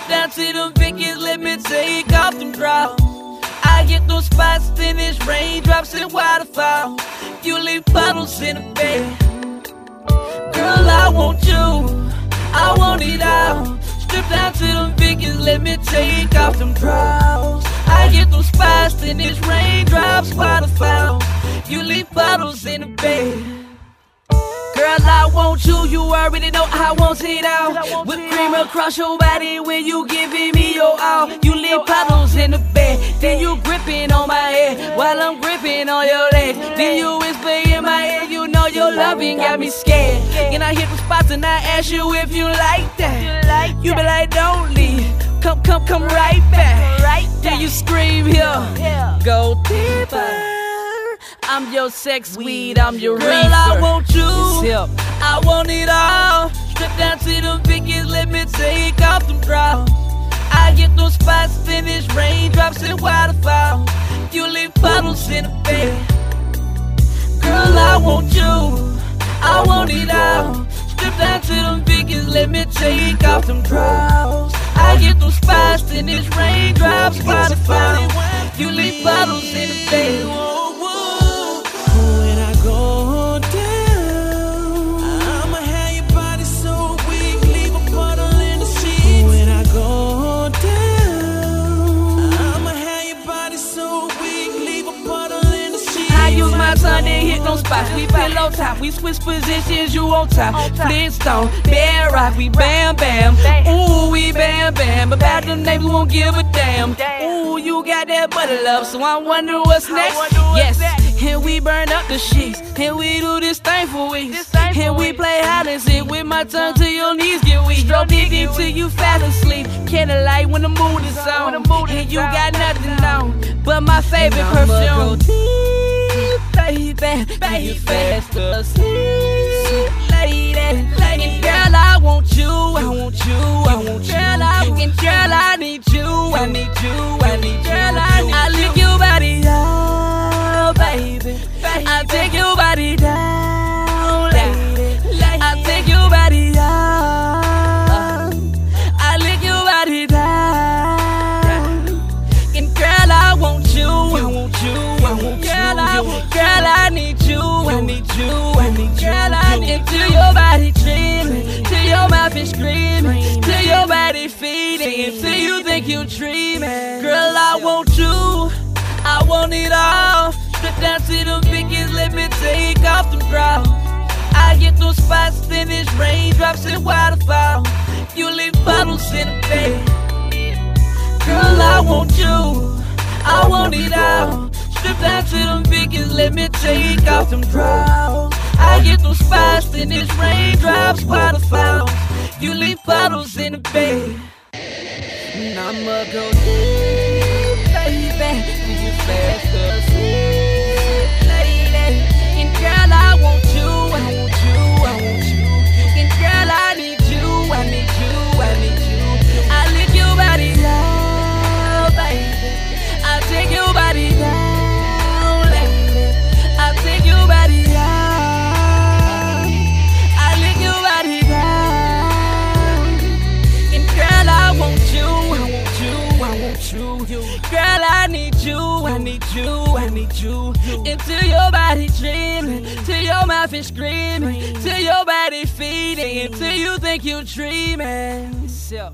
Strip down to the Vickies, let me take off them draws. I get those spots, then it's raindrops and waterfall. You leave puddles in the bed. Girl, I want you. I want it all. Strip down to the Vickies, let me take off them draws. I get those spots, then it's raindrops, waterfall. You leave puddles in the bed. Want you, you already know I want it all. With cream across your body when you giving me your all. You leave puddles in the bed, then you gripping on my head while I'm gripping on your leg. Then you whisper in my ear, you know your loving got me scared. And I hit the spots and I ask you if you like that. You be like, don't leave, come, come, come right back. Right Then you scream here, go deeper. I'm your sex weed, I'm your Girl, reefer. I want you. I want it all. Strip down to the Vickies, let me take off them draws. I get those spots, finish raindrops and waterfall. You leave puddles in the bed. Girl, I want you. I want it all. Strip down to the Vickies, let me take off them draws. I get those spots, finish raindrops, waterfall. You leave puddles in the bed. Spots. We pillow top, we switch positions, you on top. Flintstone, Bedrock, we bam bam. Ooh, we bam bam. About them names, we won't give a damn. Ooh, you got that butter love, so I wonder what's next. Yes, and we burn up the sheets, and we do this thing for weeks. And we play hide and seek with my tongue till your knees get weak. Stroke dick until you fast asleep. Candlelight when the mood is on, and you got nothing on but my favorite perfume baby, baby, fast asleep, your screaming, till your body feeding, till you think you dreaming, girl, I want you, I want it all. Strip down to the Vickies, let me take off them draws. I get those spots, finish raindrops and waterfall. You leave puddles in the bed. Girl, I want you. I want it all. Strip down to them Vickies, let me take off them draws. I get those spots, then it's raindrops, waterfalls. You leave bottles in the bed. And I'ma go deep, baby. You fast asleep, you, I need you. Until your body dreaming, till your mouth is screaming, till your body feeding, until you think you're dreaming. So.